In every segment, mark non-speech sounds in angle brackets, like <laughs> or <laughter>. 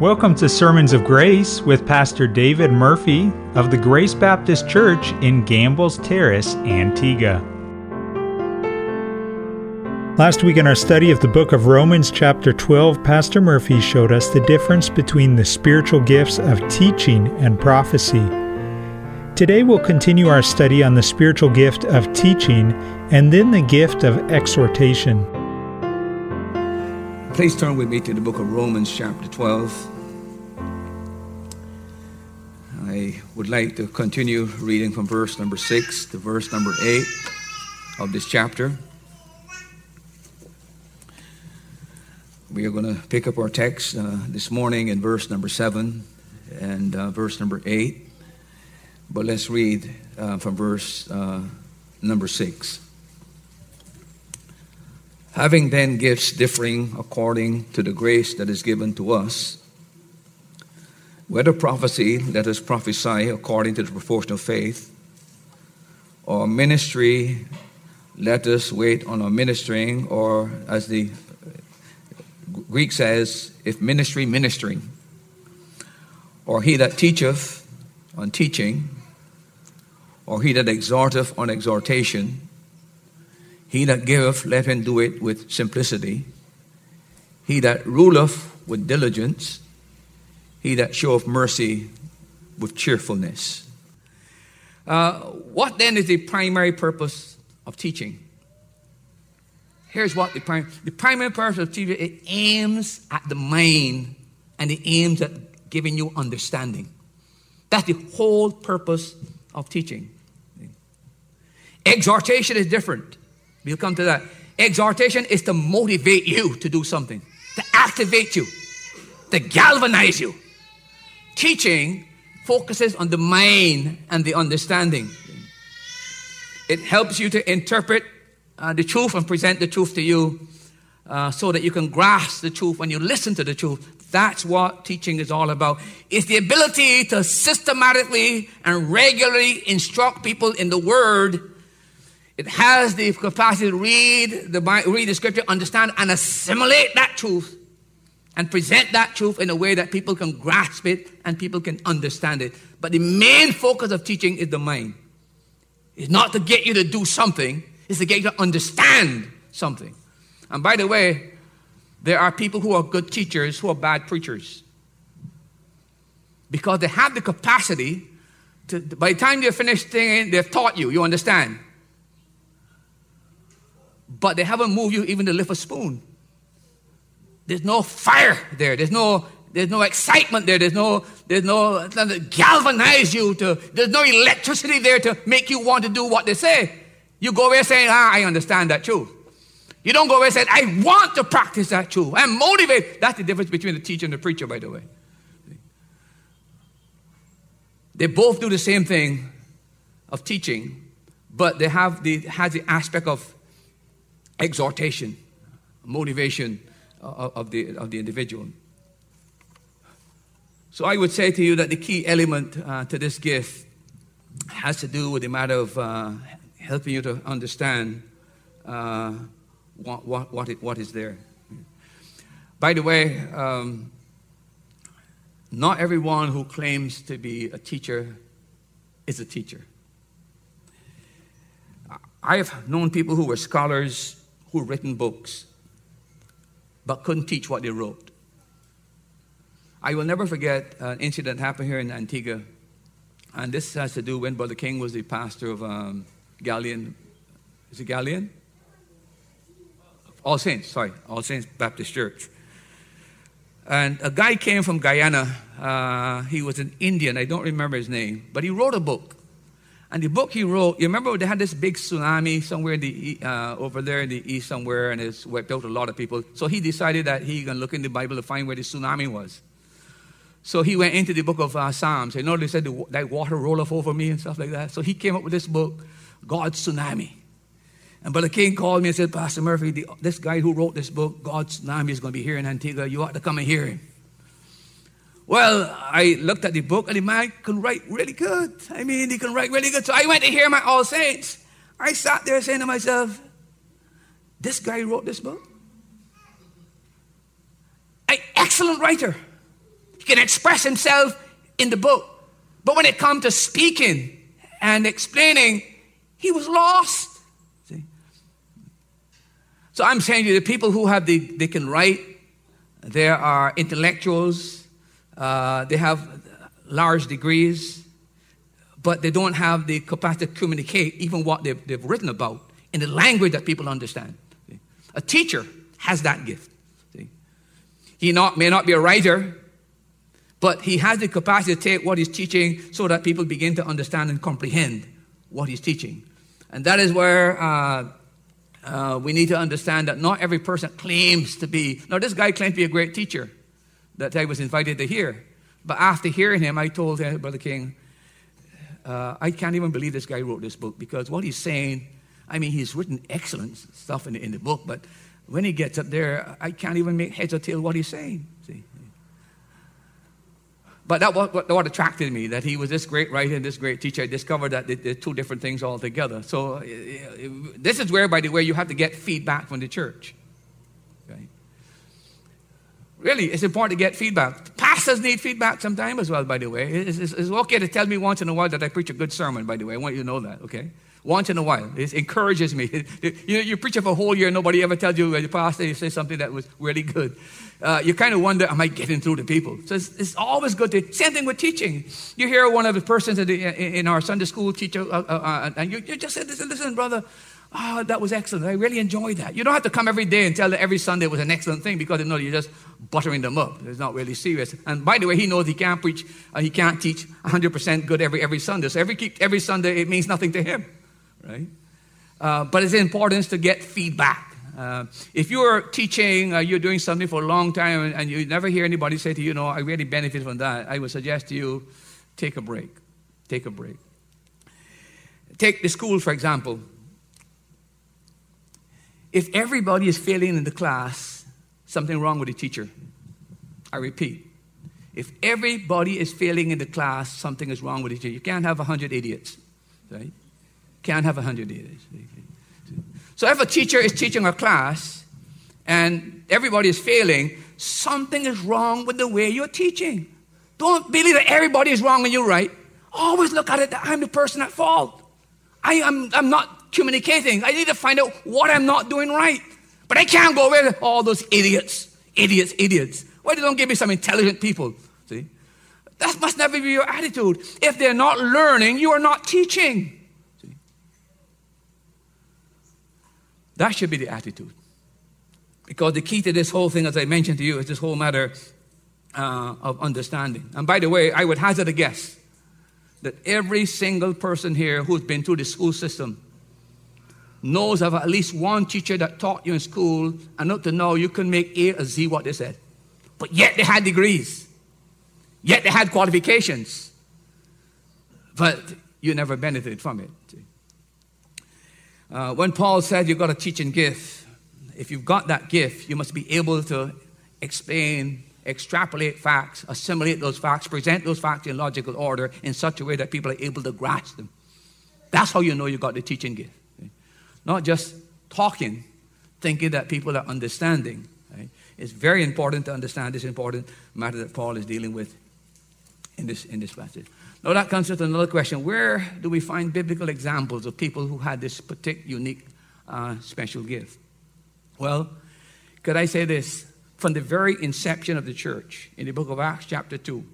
Welcome to Sermons of Grace with Pastor David Murphy of the Grace Baptist Church in Gambles Terrace, Antigua. Last week in our study of the book of Romans, chapter 12, Pastor Murphy showed us the difference between the spiritual gifts of teaching and prophecy. Today we'll continue our study on the spiritual gift of teaching and then the gift of exhortation. Please turn with me to the book of Romans, chapter 12. I would like to continue reading from verse number 6 to verse number 8 of this chapter. We are going to pick up our text uh, this morning in verse number 7 and uh, verse number 8. But let's read uh, from verse uh, number 6. Having then gifts differing according to the grace that is given to us, whether prophecy, let us prophesy according to the proportion of faith, or ministry, let us wait on our ministering, or as the Greek says, if ministry, ministering, or he that teacheth on teaching, or he that exhorteth on exhortation. He that giveth, let him do it with simplicity. He that ruleth with diligence. He that showeth mercy with cheerfulness. Uh, what then is the primary purpose of teaching? Here's what the, prim- the primary purpose of teaching it aims at the mind and it aims at giving you understanding. That's the whole purpose of teaching. Exhortation is different. We'll come to that. Exhortation is to motivate you to do something, to activate you, to galvanize you. Teaching focuses on the mind and the understanding. It helps you to interpret uh, the truth and present the truth to you uh, so that you can grasp the truth when you listen to the truth. That's what teaching is all about. It's the ability to systematically and regularly instruct people in the word it has the capacity to read the, read the scripture, understand, and assimilate that truth and present that truth in a way that people can grasp it and people can understand it. But the main focus of teaching is the mind. It's not to get you to do something, it's to get you to understand something. And by the way, there are people who are good teachers who are bad preachers. Because they have the capacity to, by the time they're finished thing, they've taught you, you understand but they haven't moved you even to lift a spoon. There's no fire there. There's no there's no excitement there. There's no there's no to galvanize you to. There's no electricity there to make you want to do what they say. You go away saying, "Ah, I understand that truth." You don't go away saying, "I want to practice that truth." I'm motivated. That's the difference between the teacher and the preacher, by the way. They both do the same thing of teaching, but they have the has the aspect of exhortation, motivation of the, of the individual. So I would say to you that the key element uh, to this gift has to do with the matter of uh, helping you to understand uh, what, what, what, it, what is there. By the way, um, not everyone who claims to be a teacher is a teacher. I have known people who were scholars who written books but couldn't teach what they wrote. I will never forget an incident happened here in Antigua, and this has to do when Brother King was the pastor of um, Galilean. Is it Galilean? All Saints, sorry, All Saints Baptist Church. And a guy came from Guyana. Uh, he was an Indian. I don't remember his name, but he wrote a book. And the book he wrote, you remember they had this big tsunami somewhere in the, uh, over there in the east somewhere, and it's wiped out a lot of people. So he decided that he gonna look in the Bible to find where the tsunami was. So he went into the book of uh, Psalms. You know, they said the, that water roll off over me and stuff like that. So he came up with this book, God's Tsunami. And Brother King called me and said, Pastor Murphy, the, this guy who wrote this book, God's Tsunami, is going to be here in Antigua. You ought to come and hear him. Well, I looked at the book and the man can write really good. I mean, he can write really good. So I went to hear my All Saints. I sat there saying to myself, this guy wrote this book? An excellent writer. He can express himself in the book. But when it comes to speaking and explaining, he was lost. See? So I'm saying to you, the people who have the, they can write, there are intellectuals, uh, they have large degrees, but they don't have the capacity to communicate even what they've, they've written about in the language that people understand. A teacher has that gift. He not, may not be a writer, but he has the capacity to take what he's teaching so that people begin to understand and comprehend what he's teaching. And that is where uh, uh, we need to understand that not every person claims to be. Now, this guy claims to be a great teacher that I was invited to hear. But after hearing him, I told him, Brother King, uh, I can't even believe this guy wrote this book because what he's saying, I mean, he's written excellent stuff in the, in the book, but when he gets up there, I can't even make heads or tail what he's saying. See? But that what, what attracted me, that he was this great writer and this great teacher. I discovered that they're two different things altogether. So uh, this is where, by the way, you have to get feedback from the church. Really, it's important to get feedback. Pastors need feedback sometimes as well, by the way. It's, it's, it's okay to tell me once in a while that I preach a good sermon, by the way. I want you to know that, okay? once in a while. It encourages me. <laughs> You, you preach for a whole year, nobody ever tells you, the pastor, you say something that was really good. Uh, you kind of wonder, am I getting through to people? So it's, it's, always good to, same thing with teaching. You hear one of the persons in, the, in our Sunday school teacher, uh, uh, uh, and you, you, just said, listen, listen, brother, oh, that was excellent. I really enjoyed that. You don't have to come every day and tell them every Sunday was an excellent thing because you know you're just buttering them up. It's not really serious. And by the way, he knows he can't preach, uh, he can't teach 100% good every, every Sunday. So every, every Sunday, it means nothing to him right? Uh, but it's important to get feedback. Uh, if you're teaching, uh, you're doing something for a long time, and, and, you never hear anybody say to you, "No, I really benefit from that," I would suggest to you take a break. Take a break. Take the school, for example. If everybody is failing in the class, something wrong with the teacher. I repeat. If everybody is failing in the class, something is wrong with the teacher. You can't have 100 idiots, right? Can't have 100 idiots. So if a teacher is teaching a class and everybody is failing, something is wrong with the way you're teaching. Don't believe that everybody is wrong and you're right. Always look at it that I'm the person at fault. I am I'm not communicating. I need to find out what I'm not doing right. But I can't go away with all those idiots, idiots, idiots. Why they don't give me some intelligent people? See? That must never be your attitude. If they're not learning, you are not teaching. See? That should be the attitude. Because the key to this whole thing, as I mentioned to you, is this whole matter uh, of understanding. And by the way, I would hazard a guess that every single person here who's been through the school system knows of at least one teacher that taught you in school and not to know you can make A or Z what they said. But yet they had degrees, yet they had qualifications, but you never benefited from it. Uh, when Paul said you've got a teaching gift, if you've got that gift, you must be able to explain, extrapolate facts, assimilate those facts, present those facts in logical order in such a way that people are able to grasp them. That's how you know you've got the teaching gift. Not just talking, thinking that people are understanding. Right? It's very important to understand this important matter that Paul is dealing with in this, in this passage. Now that comes with another question. Where do we find biblical examples of people who had this particular unique uh, special gift? Well, could I say this? From the very inception of the church, in the book of Acts, chapter 2,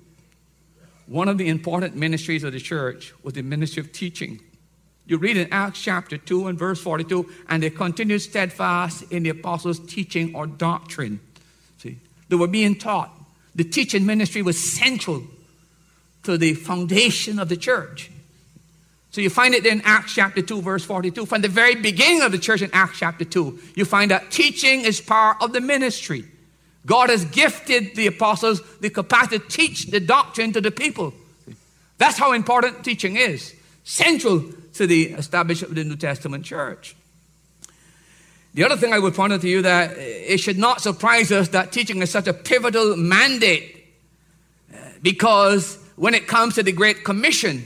one of the important ministries of the church was the ministry of teaching. You read in Acts chapter 2 and verse 42, and they continued steadfast in the apostles' teaching or doctrine. See, they were being taught. The teaching ministry was central to the foundation of the church. So you find it in Acts chapter 2, verse 42. From the very beginning of the church in Acts chapter 2, you find that teaching is part of the ministry. God has gifted the apostles the capacity to teach the doctrine to the people. That's how important teaching is. Central to the establishment of the New Testament church. The other thing I would point out to you that it should not surprise us that teaching is such a pivotal mandate because when it comes to the Great Commission,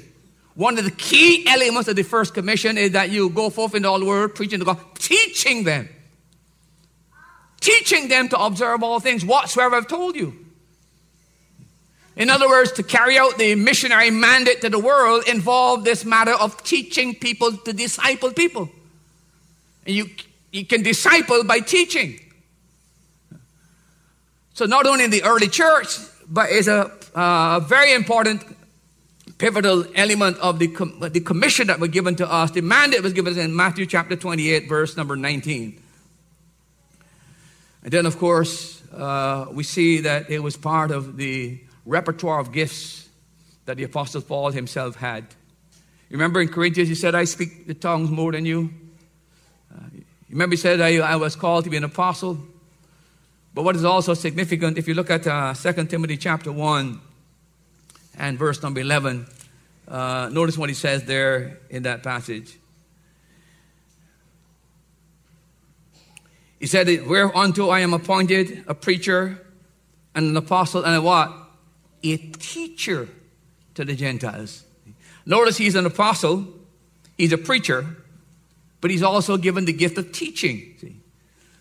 one of the key elements of the first commission is that you go forth into all the world, preaching the gospel, teaching them. Teaching them to observe all things whatsoever I've told you. In other words, to carry out the missionary mandate to the world involved this matter of teaching people to disciple people. And you, you can disciple by teaching. So, not only in the early church, but it's a very important, pivotal element of the, com- the commission that was given to us. The mandate was given in Matthew chapter 28, verse number 19. And then, of course, uh, we see that it was part of the repertoire of gifts that the Apostle Paul himself had. Remember in Corinthians, he said, I speak the tongues more than you. Uh, remember, he said, I, I, was called to be an apostle. But what is also significant, if you look at uh, 2 Timothy chapter 1 and verse number 11, uh, notice what he says there in that passage. He said, Whereunto I am appointed a preacher and an apostle and a what? A teacher to the Gentiles. Notice he's an apostle, he's a preacher, but he's also given the gift of teaching. See?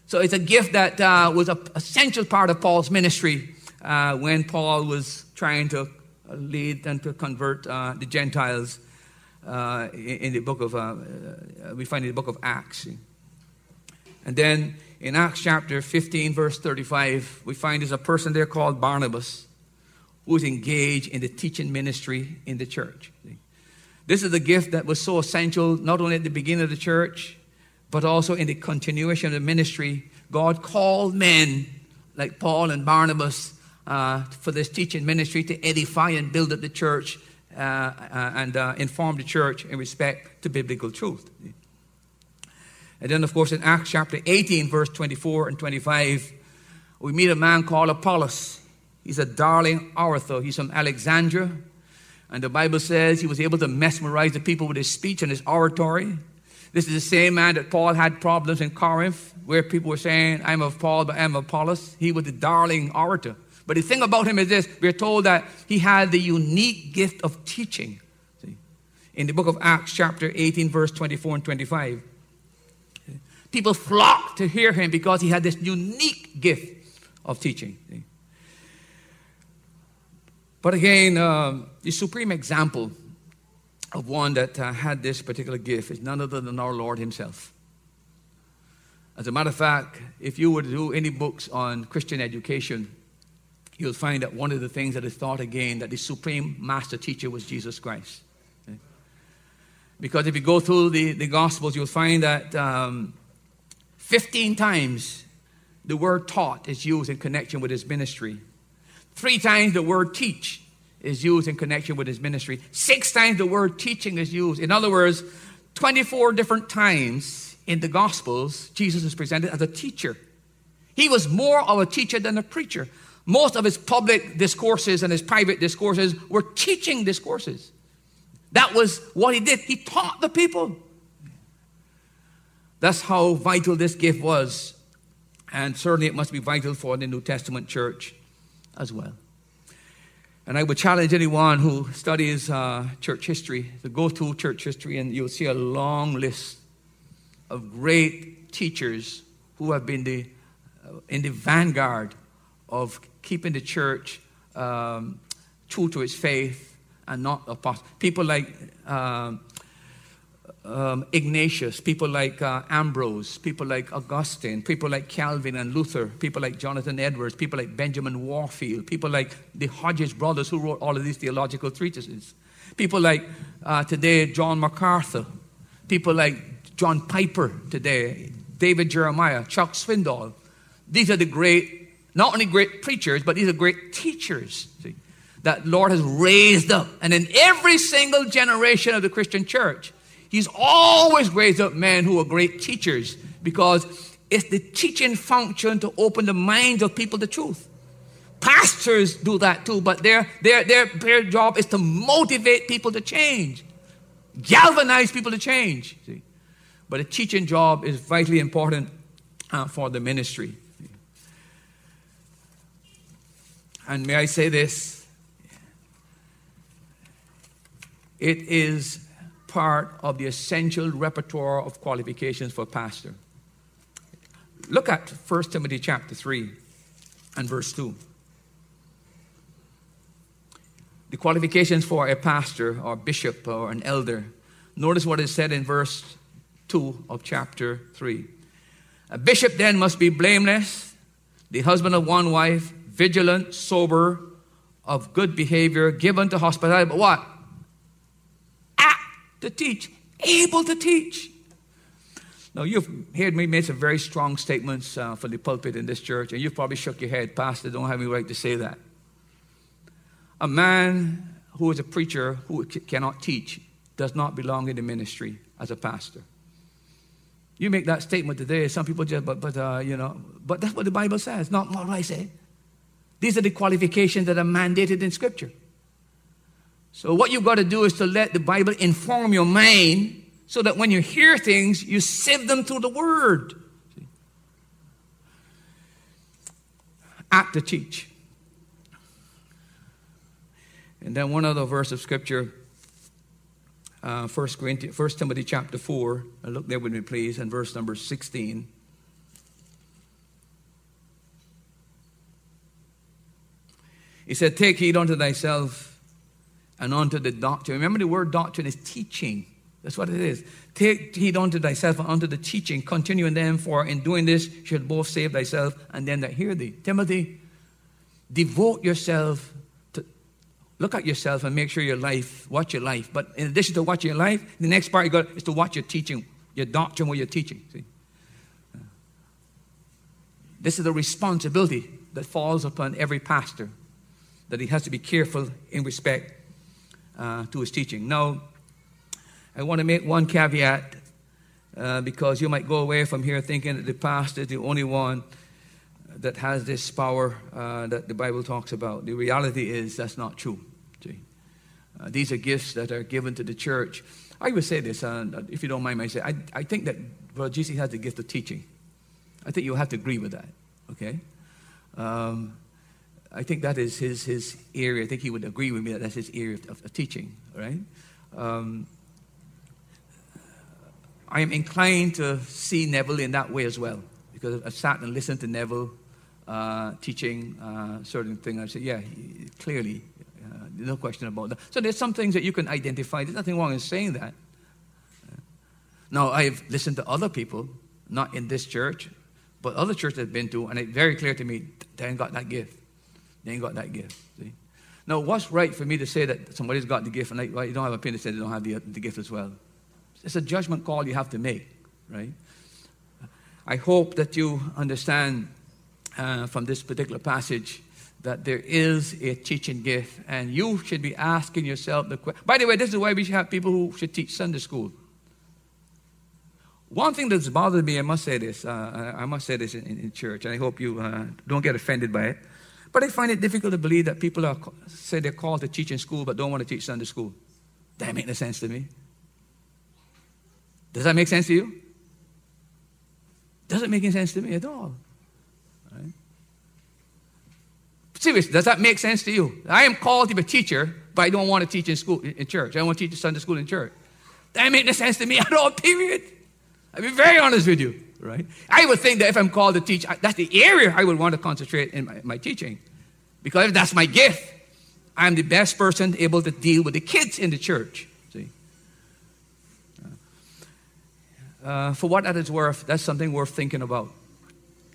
So it's a gift that uh, was an essential part of Paul's ministry uh, when Paul was trying to lead and to convert uh, the Gentiles uh, in, in, the book of, uh, uh, we find in the book of Acts. See? And then in Acts chapter 15, verse 35, we find there's a person there called Barnabas who's engaged in the teaching ministry in the church. This is a gift that was so essential not only at the beginning of the church, but also in the continuation of the ministry. God called men like Paul and Barnabas uh, for this teaching ministry to edify and build up the church uh, uh, and uh, inform the church in respect to biblical truth. And then, of course, in Acts chapter 18, verse 24 and 25, we meet a man called Apollos. He's a darling orator. He's from Alexandria. And the Bible says he was able to mesmerize the people with his speech and his oratory. This is the same man that Paul had problems in Corinth, where people were saying, I'm of Paul, but I'm of Apollos. He was a darling orator. But the thing about him is this we're told that he had the unique gift of teaching. See? In the book of Acts, chapter 18, verse 24 and 25. People flocked to hear him because he had this unique gift of teaching. See? But again, uh, the supreme example of one that uh, had this particular gift is none other than our Lord Himself. As a matter of fact, if you were to do any books on Christian education, you'll find that one of the things that is thought again that the supreme master teacher was Jesus Christ. Because if you go through the, the Gospels, you'll find that um, 15 times the word taught is used in connection with his ministry. Three times the word teach is used in connection with his ministry. Six times the word teaching is used. In other words, 24 different times in the Gospels, Jesus is presented as a teacher. He was more of a teacher than a preacher. Most of his public discourses and his private discourses were teaching discourses. That was what he did. He taught the people. That's how vital this gift was. And certainly it must be vital for the New Testament church as well. And I would challenge anyone who studies uh, church history to go through church history, and you'll see a long list of great teachers who have been the, uh, in the vanguard of keeping the church um, true to its faith and not apostle. People like um, um, Ignatius, people like uh, Ambrose, people like Augustine, people like Calvin and Luther, people like Jonathan Edwards, people like Benjamin Warfield, people like the Hodges brothers who wrote all of these theological treatises, people like uh, today John MacArthur, people like John Piper today, David Jeremiah, Chuck Swindoll. These are the great, not only great preachers, but these are great teachers see, that Lord has raised up. And in every single generation of the Christian church, He's always raised up men who are great teachers because it's the teaching function to open the minds of people to truth. Pastors do that too, but their, their, their, their job is to motivate people to change, galvanize people to change. See? But a teaching job is vitally important uh, for the ministry. And may I say this? It is part of the essential repertoire of qualifications for a pastor. Look at 1 Timothy chapter 3 and verse 2. the qualifications for a pastor or bishop or an elder. Notice what is said in verse 2 of chapter 3. A bishop then must be blameless, the husband of one wife, vigilant, sober, of good behavior, given to hospitality, but what? To teach, able to teach. Now, you've heard me make some very strong statements uh, for the pulpit in this church, and you've probably shook your head, Pastor, don't have any right to say that. A man who is a preacher who cannot teach does not belong in the ministry as a pastor. You make that statement today, some people just, but, but uh, you know, but that's what the Bible says, not what I say. These are the qualifications that are mandated in Scripture. So, what you've got to do is to let the Bible inform your mind so that when you hear things, you sieve them through the Word. Apt to teach. And then one other verse of Scripture, uh, 1, Corinthians, 1 Timothy chapter 4. Look there with me, please, and verse number 16. He said, Take heed unto thyself and unto the doctrine. Remember, the word doctrine is teaching. That's what it is. Take heed unto thyself and unto the teaching. Continue in them, for in doing this should both save thyself and them that hear thee. Timothy, devote yourself to look at yourself and make sure your life, watch your life. But in addition to watching your life, the next part you got is to watch your teaching, your doctrine, what you're teaching. See? This is a responsibility that falls upon every pastor that he has to be careful in respect uh, to his teaching. Now, I want to make one caveat uh, because you might go away from here thinking that the pastor is the only one that has this power uh, that the Bible talks about. The reality is that's not true. See? Uh, these are gifts that are given to the church. I would say this, uh, if you don't mind my saying, I, I think that Brother Jesus has the gift of teaching. I think you'll have to agree with that, okay? Um, I think that is his, his area. I think he would agree with me that that's his area of, of teaching, right? Um, I am inclined to see Neville in that way as well, because I've sat and listened to Neville uh, teaching uh, certain things. I said, yeah, clearly, uh, no question about that. So there's some things that you can identify. There's nothing wrong in saying that. Now, I've listened to other people, not in this church, but other churches I've been to, and it's very clear to me they ain't got that gift. They ain't got that gift. See? Now, what's right for me to say that somebody's got the gift and like, well, you don't have a opinion to say they don't have the, the gift as well? It's a judgment call you have to make, right? I hope that you understand uh, from this particular passage that there is a teaching gift, and you should be asking yourself the question. By the way, this is why we should have people who should teach Sunday school. One thing that's bothered me, I must say this, uh, I must say this in, in, church, and I hope you uh, don't get offended by it. But I find it difficult to believe that people are, say they're called to teach in school but don't want to teach Sunday school. That make no sense to me. Does that make sense to you? Doesn't make any sense to me at all. Right? Seriously, does that make sense to you? I am called to be a teacher, but I don't want to teach in school in church. I don't want to teach Sunday school in church. That make no sense to me <laughs> at all, period. I'll be very honest with you, right? I would think that if I'm called to teach, that's the area I would want to concentrate in my, my teaching. Because that's my gift, I'm the best person able to deal with the kids in the church. See? Uh, for what that is worth, that's something worth thinking about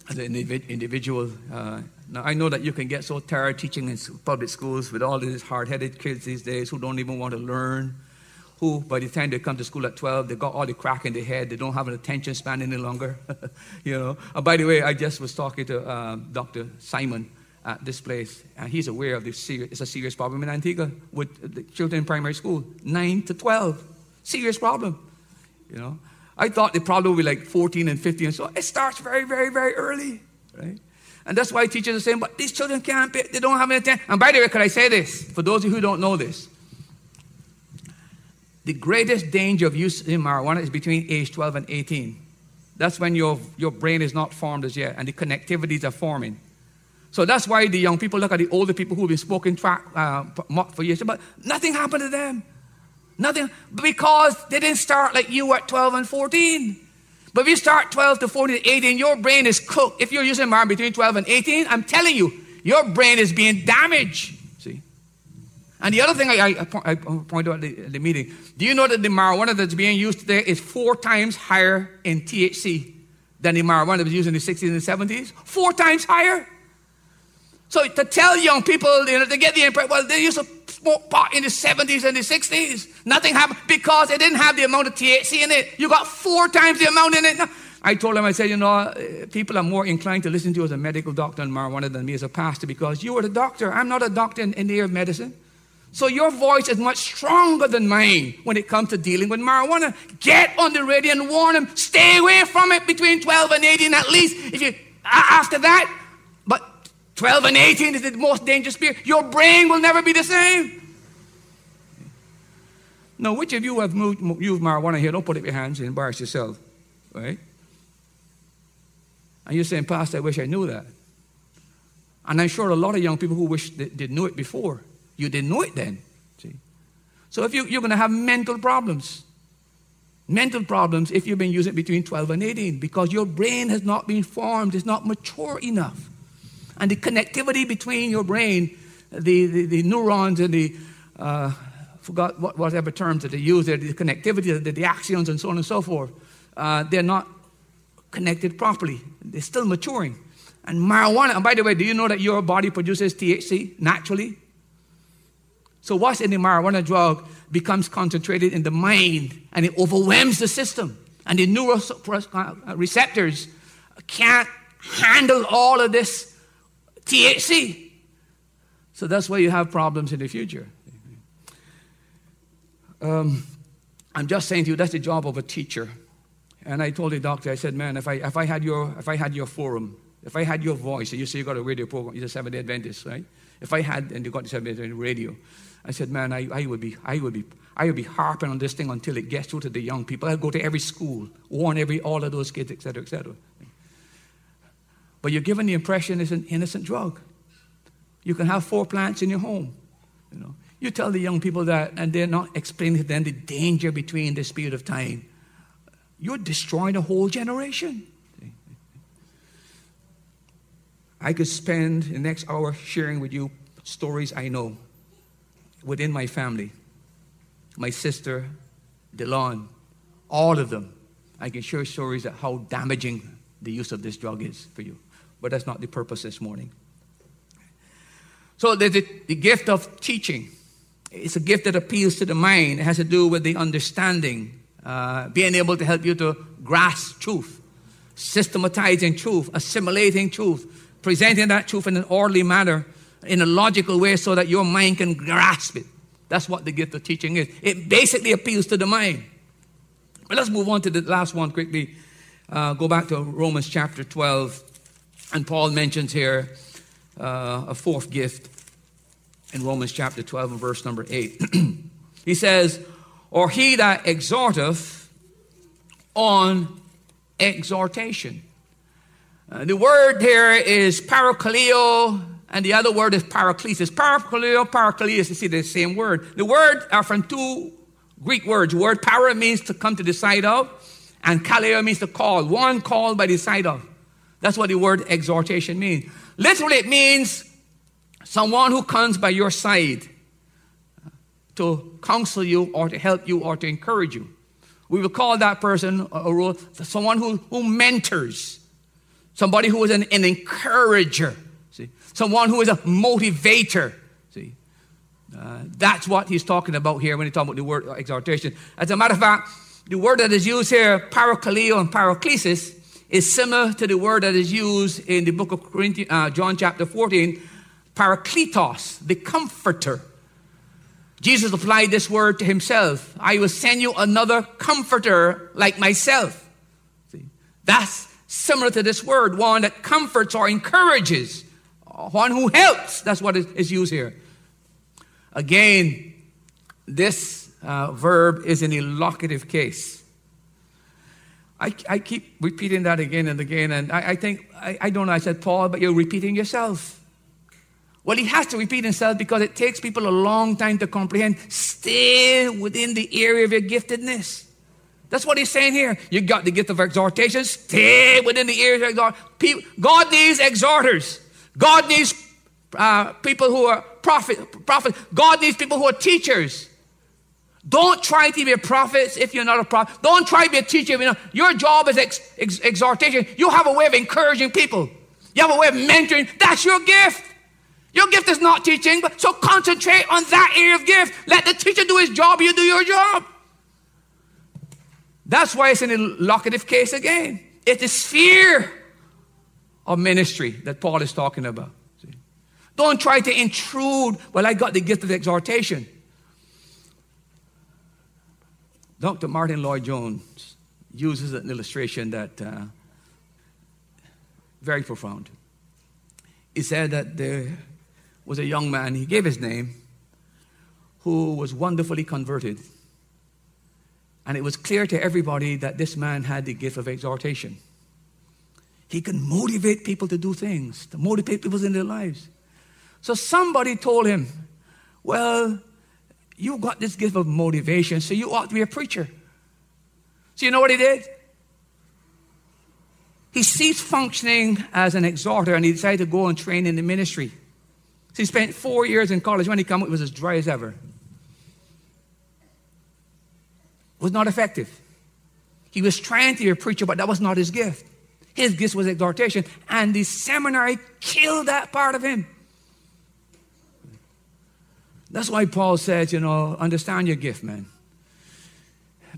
as an individual. Uh, now, I know that you can get so tired teaching in public schools with all these hard headed kids these days who don't even want to learn, who, by the time they come to school at 12, they got all the crack in their head, they don't have an attention span any longer. <laughs> you know. Uh, by the way, I just was talking to uh, Dr. Simon at this place, and he's aware of this serious, it's a serious problem in Antigua with the children in primary school, 9 to 12. Serious problem, you know. I thought the problem would be like 14 and 15, so it starts very, very, very early, right? And that's why teachers are saying, but these children can't, they don't have any attention. And by the way, could I say this, for those of you who don't know this, the greatest danger of using marijuana is between age 12 and 18. That's when your, your brain is not formed as yet and the connectivities are forming. So that's why the young people look at the older people who've been smoking track uh, for years, but nothing happened to them. Nothing, because they didn't start like you at 12 and 14. But if you start 12 to 14 to 18, your brain is cooked. If you're using marijuana between 12 and 18, I'm telling you, your brain is being damaged. And the other thing I, I, I point out at the, the, meeting, do you know that the marijuana that's being used today is four times higher in THC than the marijuana that was used in the 60s and the 70s? Four times higher. So to tell young people, you know, to get the impression, well, they used to smoke pot in the 70s and the 60s. Nothing happened because it didn't have the amount of THC in it. You got four times the amount in it. I told him, I said, you know, uh, people are more inclined to listen to you as a medical doctor on marijuana than me as a pastor because you are the doctor. I'm not a doctor in, in the area of medicine. So your voice is much stronger than mine when it comes to dealing with marijuana. Get on the radio and warn them. Stay away from it between 12 and 18 at least. If you after that, but 12 and 18 is the most dangerous period. Your brain will never be the same. Now, which of you have moved, used marijuana here? Don't put up your hands and embarrass yourself, right? And you're saying, Pastor, I wish I knew that. And I'm sure a lot of young people who wish they, they knew it before. You didn't know it then. See? So if you, you're going to have mental problems. Mental problems if you've been using it between 12 and 18 because your brain has not been formed, it's not mature enough. And the connectivity between your brain, the, the, the neurons and the, uh, forgot what, whatever terms that they use there, the connectivity, the, the axons and so on and so forth, uh, they're not connected properly. They're still maturing. And marijuana, and by the way, do you know that your body produces THC naturally? So, what's in the marijuana drug becomes concentrated in the mind and it overwhelms the system. And the neuroreceptors can't handle all of this THC. So, that's why you have problems in the future. Um, I'm just saying to you, that's the job of a teacher. And I told the doctor, I said, man, if I, if I, had, your, if I had your forum, if I had your voice, and you say you got a radio program, you're a Seventh day Adventist, right? If I had, and you got the Seventh day radio, I said, man, I, I, would be, I, would be, I would be harping on this thing until it gets through to the young people. I'd go to every school, warn every, all of those kids, et cetera, et cetera. But you're given the impression it's an innocent drug. You can have four plants in your home. You, know. you tell the young people that, and they're not explaining to them the danger between this period of time. You're destroying a whole generation. I could spend the next hour sharing with you stories I know within my family. My sister, Delon, all of them. I can share stories of how damaging the use of this drug is for you. But that's not the purpose this morning. So there's the, the gift of teaching. It's a gift that appeals to the mind. It has to do with the understanding, uh, being able to help you to grasp truth, systematizing truth, assimilating truth, presenting that truth in an orderly manner in a logical way so that your mind can grasp it. That's what the gift of teaching is. It basically appeals to the mind. But let's move on to the last one quickly. Uh, go back to Romans chapter 12. And Paul mentions here uh, a fourth gift in Romans chapter 12 and verse number 8. <clears throat> he says, Or he that exhorteth on exhortation. Uh, the word here is parakaleo and the other word is paraklesis. Parakaleo, paraklesis, you see the same word. The word are from two Greek words. Word para means to come to the side of, and kaleo means to call. One called by the side of. That's what the word exhortation means. Literally, it means someone who comes by your side to counsel you or to help you or to encourage you. We will call that person a, someone who, who mentors, somebody who is an, an encourager someone who is a motivator. See, uh, that's what he's talking about here when he talks about the word exhortation. As a matter of fact, the word that is used here, parakaleo and paraklesis, is similar to the word that is used in the book of Corinthians, uh, John chapter 14, parakletos, the comforter. Jesus applied this word to himself. I will send you another comforter like myself. See, that's similar to this word, one that comforts or encourages one who helps. That's what is used here. Again, this uh, verb is in locative case. I, I, keep repeating that again and again, and I, I think, I, I, don't know, I said, Paul, but you're repeating yourself. Well, he has to repeat himself because it takes people a long time to comprehend. Stay within the area of your giftedness. That's what he's saying here. You got the gift of exhortation, stay within the area of exhortation. God needs exhorters. God needs uh, people who are prophet, prophet. God needs people who are teachers. Don't try to be a prophet if you're not a prophet. Don't try to be a teacher. You know, your job is ex, ex, exhortation. You have a way of encouraging people. You have a way of mentoring. That's your gift. Your gift is not teaching, but so concentrate on that area of gift. Let the teacher do his job, you do your job. That's why it's in locative case again. It's the sphere of ministry that Paul is talking about. See? Don't try to intrude, well, I got the gift of exhortation. Dr. Martyn Lloyd-Jones uses an illustration that uh, very profound. He said that there was a young man, he gave his name, who was wonderfully converted. And it was clear to everybody that this man had the gift of exhortation. He can motivate people to do things, to motivate people in their lives. So somebody told him, Well, you got this gift of motivation, so you ought to be a preacher. So you know what he did? He ceased functioning as an exhorter and he decided to go and train in the ministry. So he spent four years in college. When he came, it was as dry as ever. It was not effective. He was trying to be a preacher, but that was not his gift. His gift was exhortation, and the seminary killed that part of him. That's why Paul says, you know, understand your gift, man.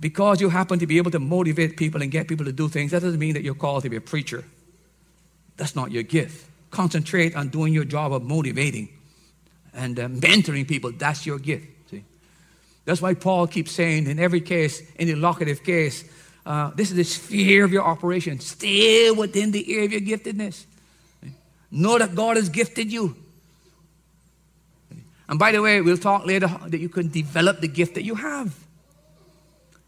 Because you happen to be able to motivate people and get people to do things, that doesn't mean that you're called to be a preacher. That's not your gift. Concentrate on doing your job of motivating and uh, mentoring people. That's your gift. See? That's why Paul keeps saying in every case, in the locative case, uh, this is the sphere of your operation. Stay within the area of your giftedness. Know that God has gifted you. And by the way, we'll talk later that you can develop the gift that you have.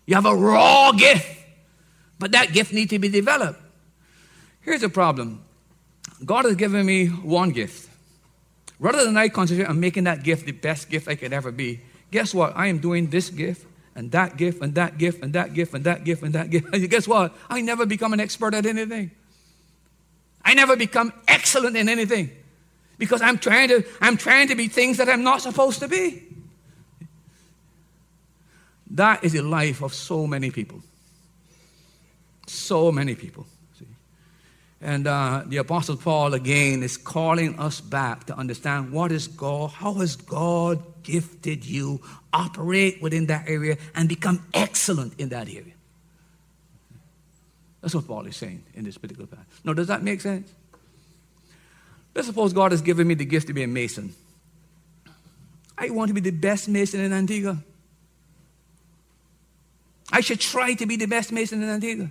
You have a raw gift, but that gift needs to be developed. Here's the problem God has given me one gift. Rather than I concentrate on making that gift the best gift I could ever be, guess what? I am doing this gift and that gift and that gift and that gift and that gift and that gift. <laughs> And guess what? I never become an expert at anything. I never become excellent in anything because I'm trying to I'm trying to be things that I'm not supposed to be. That is the life of so many people. So many people. See? And uh, the Apostle Paul again is calling us back to understand what is God, how has God gifted you, operate within that area, and become excellent in that area. That's what Paul is saying in this particular passage. Now, does that make sense? Let's suppose God has given me the gift to be a mason. I want to be the best mason in Antigua. I should try to be the best mason in Antigua.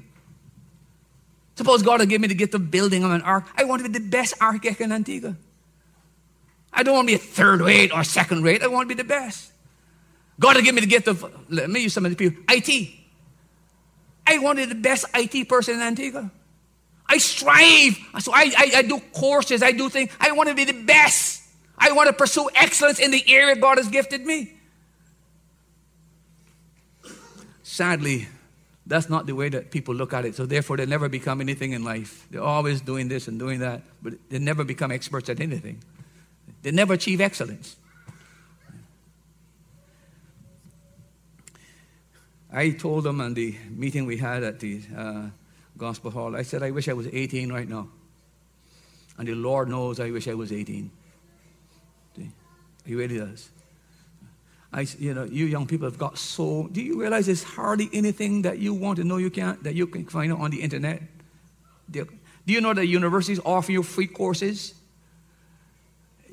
Suppose God will given me the gift of building an ark. I want to be the best architect in Antigua. I don't want to be a third rate or second rate. I want to be the best. God will give me the gift of, let me use some of the people, IT. I wanted the best IT person in Antigua. I strive. So I, I, I do courses, I do things. I want to be the best. I want to pursue excellence in the area God has gifted me. Sadly, that's not the way that people look at it. So therefore, they never become anything in life. They're always doing this and doing that, but they never become experts at anything. They never achieve excellence. I told them on the meeting we had at the uh, Gospel Hall, I said, I wish I was 18 right now. And the Lord knows I wish I was 18. See? He really does. I, you know, you young people have got so. Do you realize there's hardly anything that you want to know you can't that you can find on the internet? Do you know that universities offer you free courses?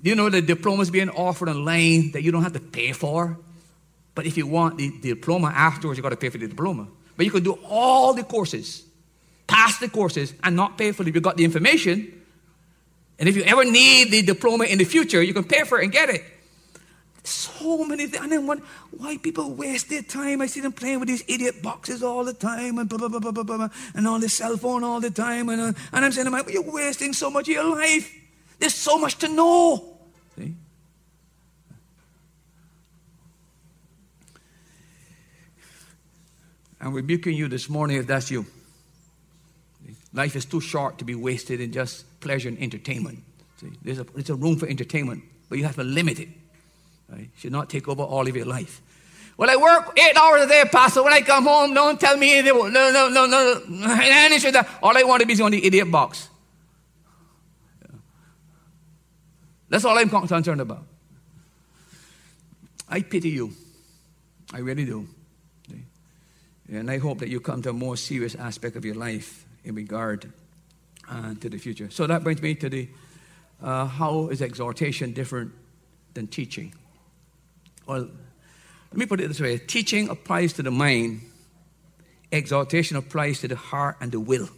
Do you know that diplomas being offered online that you don't have to pay for? But if you want the, the diploma afterwards, you got to pay for the diploma. But you can do all the courses, pass the courses, and not pay for it. You got the information, and if you ever need the diploma in the future, you can pay for it and get it. So many things. And then when, why people waste their time. I see them playing with these idiot boxes all the time and blah, blah, blah, blah, blah, blah, and on the cell phone all the time. And, uh, and I'm saying, well, you're wasting so much of your life. There's so much to know. I'm rebuking you this morning if that's you. Life is too short to be wasted in just pleasure and entertainment. See, there's a, there's a room for entertainment but you have to limit it. Right? Should not take over all of your life. Well, I work eight hours a day, Pastor. When I come home, don't tell me anything. No, no, no, no. no. <laughs> All I want to be is on the idiot box. That's all I'm concerned about. I pity you. I really do. And I hope that you come to a more serious aspect of your life in regard uh, to the future. So that brings me to the uh, how is exhortation different than teaching? Well, let me put it this way teaching applies to the mind, exhortation applies to the heart and the will.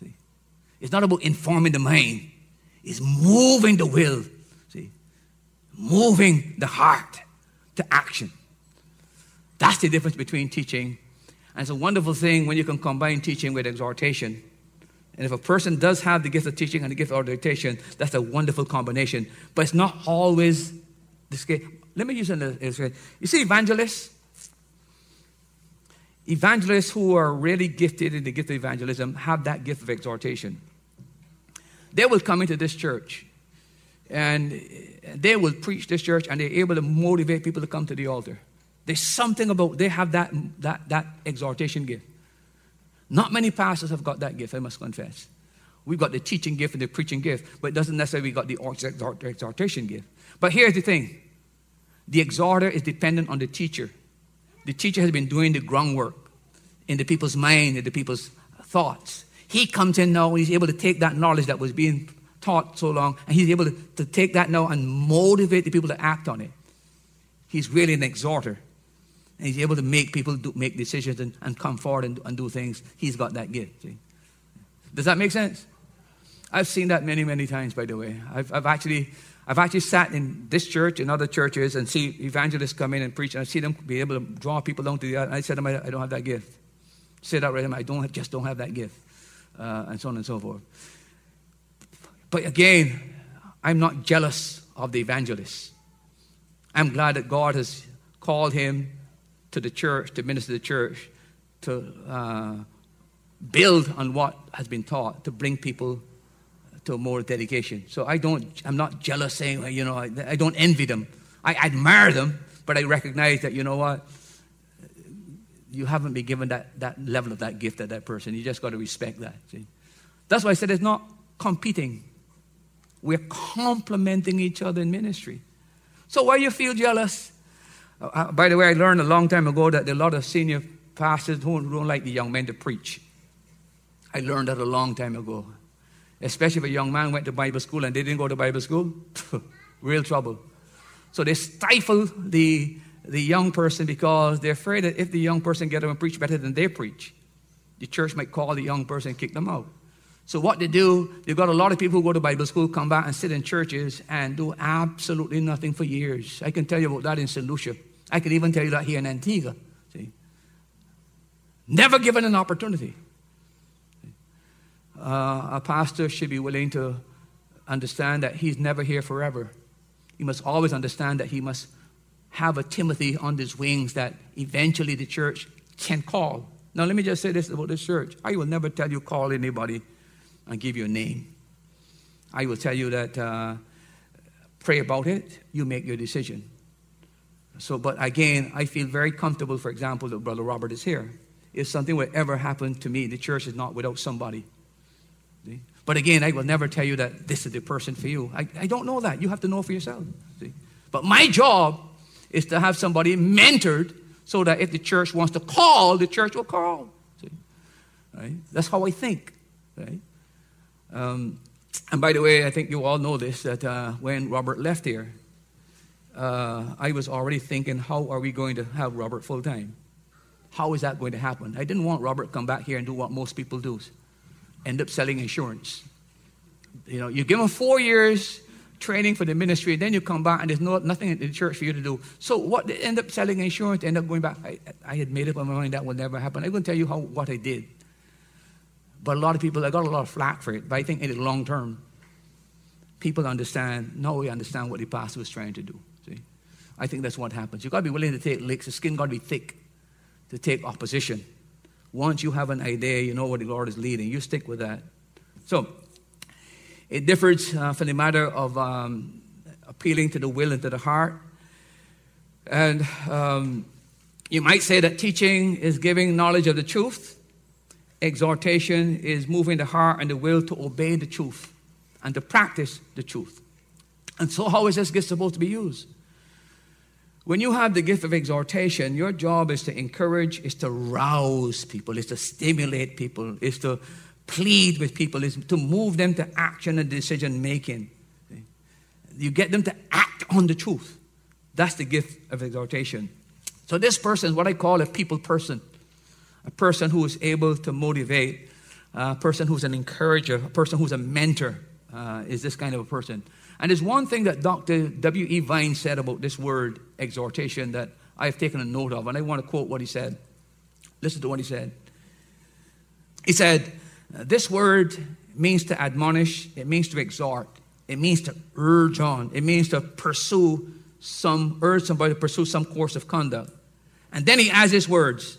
See? It's not about informing the mind, it's moving the will. See? Moving the heart to action. That's the difference between teaching. And it's a wonderful thing when you can combine teaching with exhortation. And if a person does have the gift of teaching and the gift of exhortation, that's a wonderful combination. But it's not always the case. Let me use an illustration. You see, evangelists, evangelists who are really gifted in the gift of evangelism have that gift of exhortation. They will come into this church and they will preach this church and they're able to motivate people to come to the altar. There's something about they have that, that, that exhortation gift. Not many pastors have got that gift, I must confess. We've got the teaching gift and the preaching gift, but it doesn't necessarily we got the exhortation gift. But here's the thing the exhorter is dependent on the teacher. The teacher has been doing the groundwork in the people's mind, in the people's thoughts. He comes in now he's able to take that knowledge that was being taught so long, and he's able to, to take that now and motivate the people to act on it. He's really an exhorter. And he's able to make people do, make decisions and, and come forward and, and do things. He's got that gift. See? Does that make sense? I've seen that many, many times, by the way. I've, I've, actually, I've actually sat in this church and other churches and see evangelists come in and preach, and I see them be able to draw people down to the other. I said to them, I, don't have that gift. Say that right to them, I don't, just don't have that gift. Uh, and so on and so forth. But again, I'm not jealous of the evangelist. I'm glad that God has called him to the church, to minister to the church, to uh, build on what has been taught, to bring people to more dedication. So I don't, I'm not jealous saying, you know, I, I don't envy them. I admire them, but I recognize that, you know what, you haven't been given that, that level of that gift at that person. You just got to respect that. See? That's why I said it's not competing. We're complementing each other in ministry. So why you feel jealous? Uh, uh, by the way, I learned a long time ago that a lot of senior pastors who don't like the young men to preach. I learned that a long time ago. Especially if a young man went to Bible school and they didn't go to Bible school, <laughs> real trouble. So they stifle the, the young person because they're afraid that if the young person get up and preach better than they preach, the church might call the young person and kick them out. So what they do, they've got a lot of people who go to Bible school, come back and sit in churches and do absolutely nothing for years. I can tell you about that in St. Lucia. I can even tell you that here in Antigua. See? Never given an opportunity. Uh, a pastor should be willing to understand that he's never here forever. He must always understand that he must have a Timothy on his wings that eventually the church can call. Now, let me just say this about this church. I will never tell you call anybody and give you a name. I will tell you that uh, pray about it, you make your decision. So, but again, I feel very comfortable, for example, that Brother Robert is here. If something would ever happen to me, the church is not without somebody. See? But again, I will never tell you that this is the person for you. I, I don't know that. You have to know for yourself. See? But my job is to have somebody mentored so that if the church wants to call, the church will call. See? Right? That's how I think. Right? Um, and by the way, I think you all know this that uh, when Robert left here, uh, I was already thinking, how are we going to have Robert full time? How is that going to happen? I didn't want Robert to come back here and do what most people do end up selling insurance. You know, you give him four years training for the ministry, then you come back and there's no, nothing in the church for you to do. So what? They end up selling insurance, end up going back. I, I had made up my mind that would never happen. I'm going to tell you how, what I did. But a lot of people, I got a lot of flack for it. But I think in the long term, people understand, now we understand what the pastor was trying to do. See? I think that's what happens. You've got to be willing to take licks. The skin got to be thick to take opposition. Once you have an idea, you know where the Lord is leading, you stick with that. So, it differs uh, from the matter of um, appealing to the will and to the heart. And um, you might say that teaching is giving knowledge of the truth. Exhortation is moving the heart and the will to obey the truth and to practice the truth. And so, how is this gift supposed to be used? When you have the gift of exhortation, your job is to encourage, is to rouse people, is to stimulate people, is to plead with people, is to move them to action and decision making. You get them to act on the truth. That's the gift of exhortation. So, this person is what I call a people person a person who is able to motivate, a person who's an encourager, a person who's a mentor, uh, is this kind of a person. And there's one thing that Dr. W.E. Vine said about this word, exhortation, that I've taken a note of, and I want to quote what he said. Listen to what he said. He said, This word means to admonish, it means to exhort, it means to urge on, it means to pursue some, urge somebody to pursue some course of conduct. And then he adds his words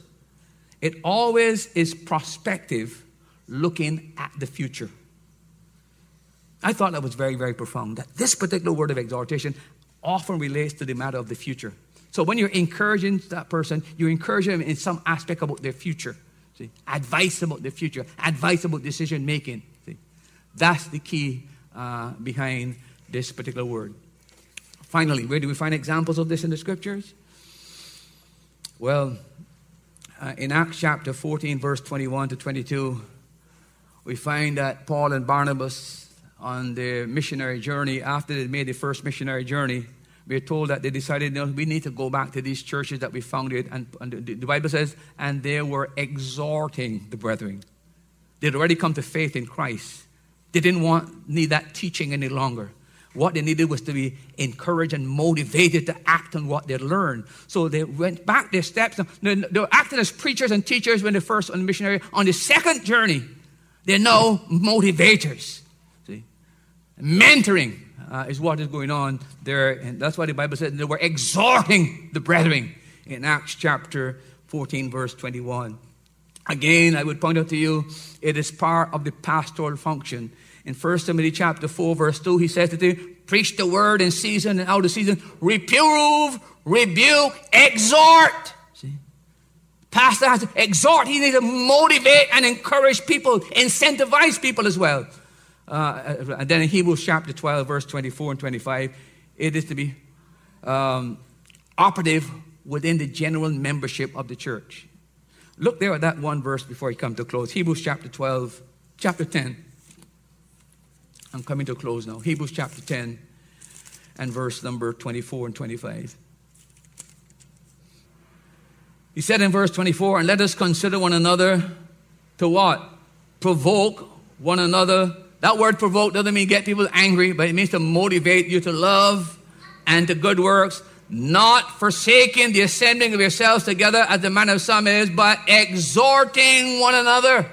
it always is prospective, looking at the future. I thought that was very, very profound. That this particular word of exhortation often relates to the matter of the future. So when you're encouraging that person, you're encouraging them in some aspect about their future. See, advice about the future, advice about decision making. See, that's the key uh, behind this particular word. Finally, where do we find examples of this in the scriptures? Well, uh, in Acts chapter 14, verse 21 to 22, we find that Paul and Barnabas on the missionary journey, after they made the first missionary journey, we're told that they decided no, we need to go back to these churches that we founded. And, and the, the Bible says, and they were exhorting the brethren. They'd already come to faith in Christ. They didn't want need that teaching any longer. What they needed was to be encouraged and motivated to act on what they learned. So they went back their steps. They were acting as preachers and teachers when they first on the missionary. On the second journey, they're now motivators. Mentoring uh, is what is going on there. And that's why the Bible said they were exhorting the brethren in Acts chapter 14, verse 21. Again, I would point out to you, it is part of the pastoral function. In 1 Timothy chapter 4, verse 2, he says to them, preach the word in season and out of season, reprove, rebuke, exhort. See? Pastor has to exhort. He needs to motivate and encourage people, incentivize people as well. Uh, and then in Hebrews chapter 12, verse 24 and 25, it is to be um, operative within the general membership of the church. Look there at that one verse before I come to close. Hebrews chapter 12, chapter 10. I'm coming to close now. Hebrews chapter 10 and verse number 24 and 25. He said in verse 24, and let us consider one another to what? Provoke one another that word provoke doesn't mean get people angry, but it means to motivate you to love and to good works, not forsaking the assembling of yourselves together as the manner of some is, but exhorting one another.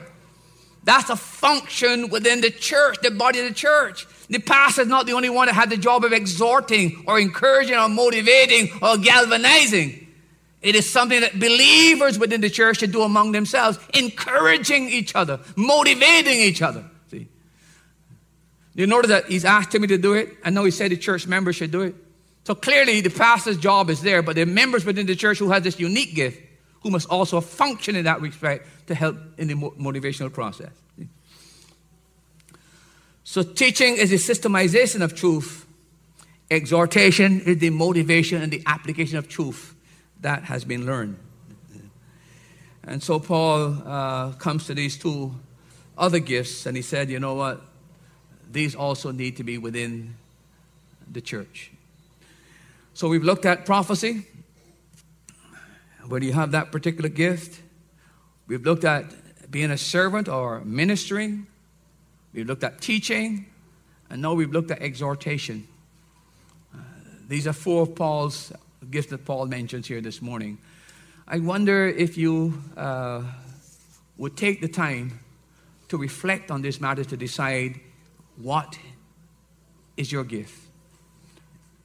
That's a function within the church, the body of the church. The pastor is not the only one that had the job of exhorting or encouraging or motivating or galvanizing. It is something that believers within the church should do among themselves, encouraging each other, motivating each other. You notice that he's asked me to do it. I know he said the church members should do it. So clearly the pastor's job is there, but the members within the church who have this unique gift, who must also function in that respect to help in the motivational process. So teaching is the systemization of truth. Exhortation is the motivation and the application of truth that has been learned. And so Paul uh, comes to these two other gifts, and he said, you know what? These also need to be within the church. So we've looked at prophecy, where you have that particular gift. We've looked at being a servant or ministering. We've looked at teaching. And now we've looked at exhortation. Uh, these are four of Paul's gifts that Paul mentions here this morning. I wonder if you uh, would take the time to reflect on this matter to decide what is your gift?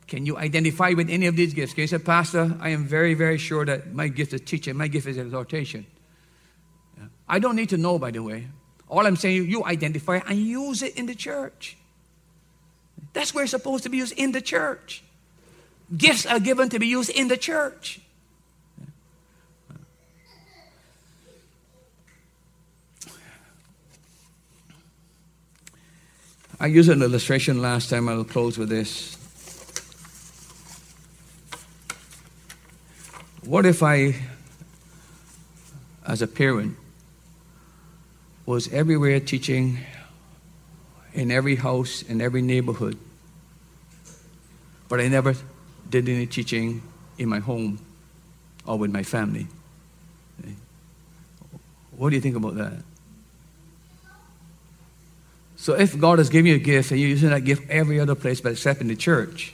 Can you identify with any of these gifts? Can you say, Pastor, I am very, very sure that my gift is teaching, my gift is exhortation. I don't need to know, by the way. All I'm saying, you identify and use it in the church. That's where it's supposed to be used in the church. Gifts are given to be used in the church. I used an illustration last time. I'll close with this. What if I, as a parent, was everywhere teaching in every house, in every neighborhood, but I never did any teaching in my home or with my family? What do you think about that? So if God has given you a gift and you're using that gift every other place but except in the church,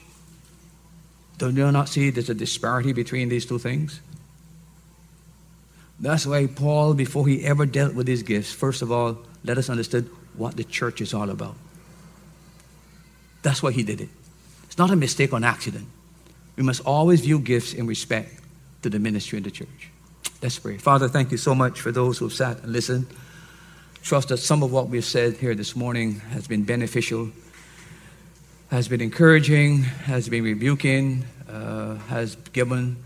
don't you not see there's a disparity between these two things? That's why Paul, before he ever dealt with his gifts, first of all, let us understand what the church is all about. That's why he did it. It's not a mistake on accident. We must always view gifts in respect to the ministry in the church. Let's pray. Father, thank you so much for those who have sat and listened trust that some of what we've said here this morning has been beneficial, has been encouraging, has been rebuking, uh, has given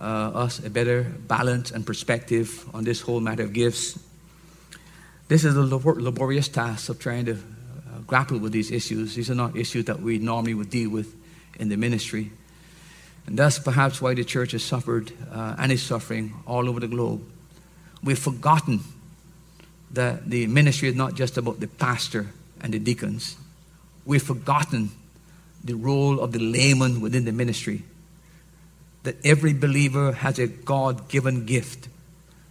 uh, us a better balance and perspective on this whole matter of gifts. This is a laborious task of trying to uh, grapple with these issues. These are not issues that we normally would deal with in the ministry. And that's perhaps why the church has suffered uh, and is suffering all over the globe. We've forgotten that the ministry is not just about the pastor and the deacons. We've forgotten the role of the layman within the ministry. That every believer has a God given gift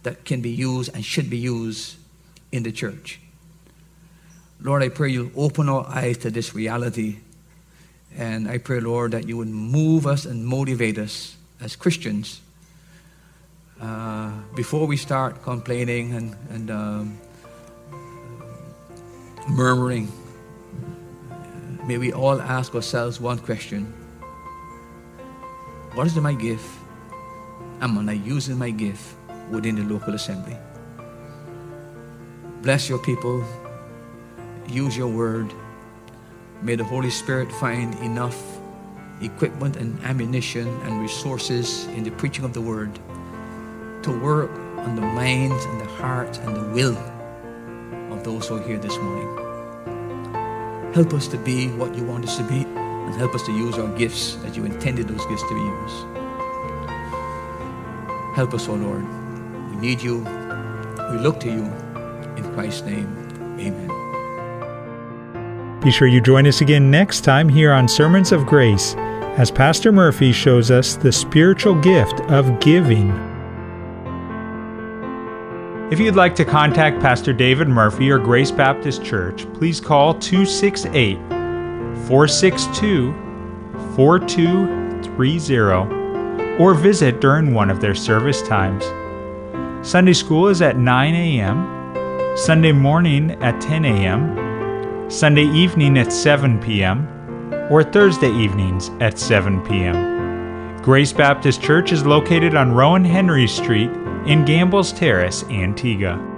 that can be used and should be used in the church. Lord, I pray you'll open our eyes to this reality. And I pray, Lord, that you would move us and motivate us as Christians uh, before we start complaining and, and um, murmuring, may we all ask ourselves one question What is my gift? Am I using my gift within the local assembly? Bless your people. Use your word. May the Holy Spirit find enough equipment and ammunition and resources in the preaching of the word to work on the minds and the hearts and the will those who are here this morning. Help us to be what you want us to be and help us to use our gifts as you intended those gifts to be used. Help us, O oh Lord. We need you. We look to you. In Christ's name, amen. Be sure you join us again next time here on Sermons of Grace as Pastor Murphy shows us the spiritual gift of giving. If you'd like to contact Pastor David Murphy or Grace Baptist Church, please call 268 462 4230 or visit during one of their service times. Sunday school is at 9 a.m., Sunday morning at 10 a.m., Sunday evening at 7 p.m., or Thursday evenings at 7 p.m. Grace Baptist Church is located on Rowan Henry Street in Gambles Terrace, Antigua.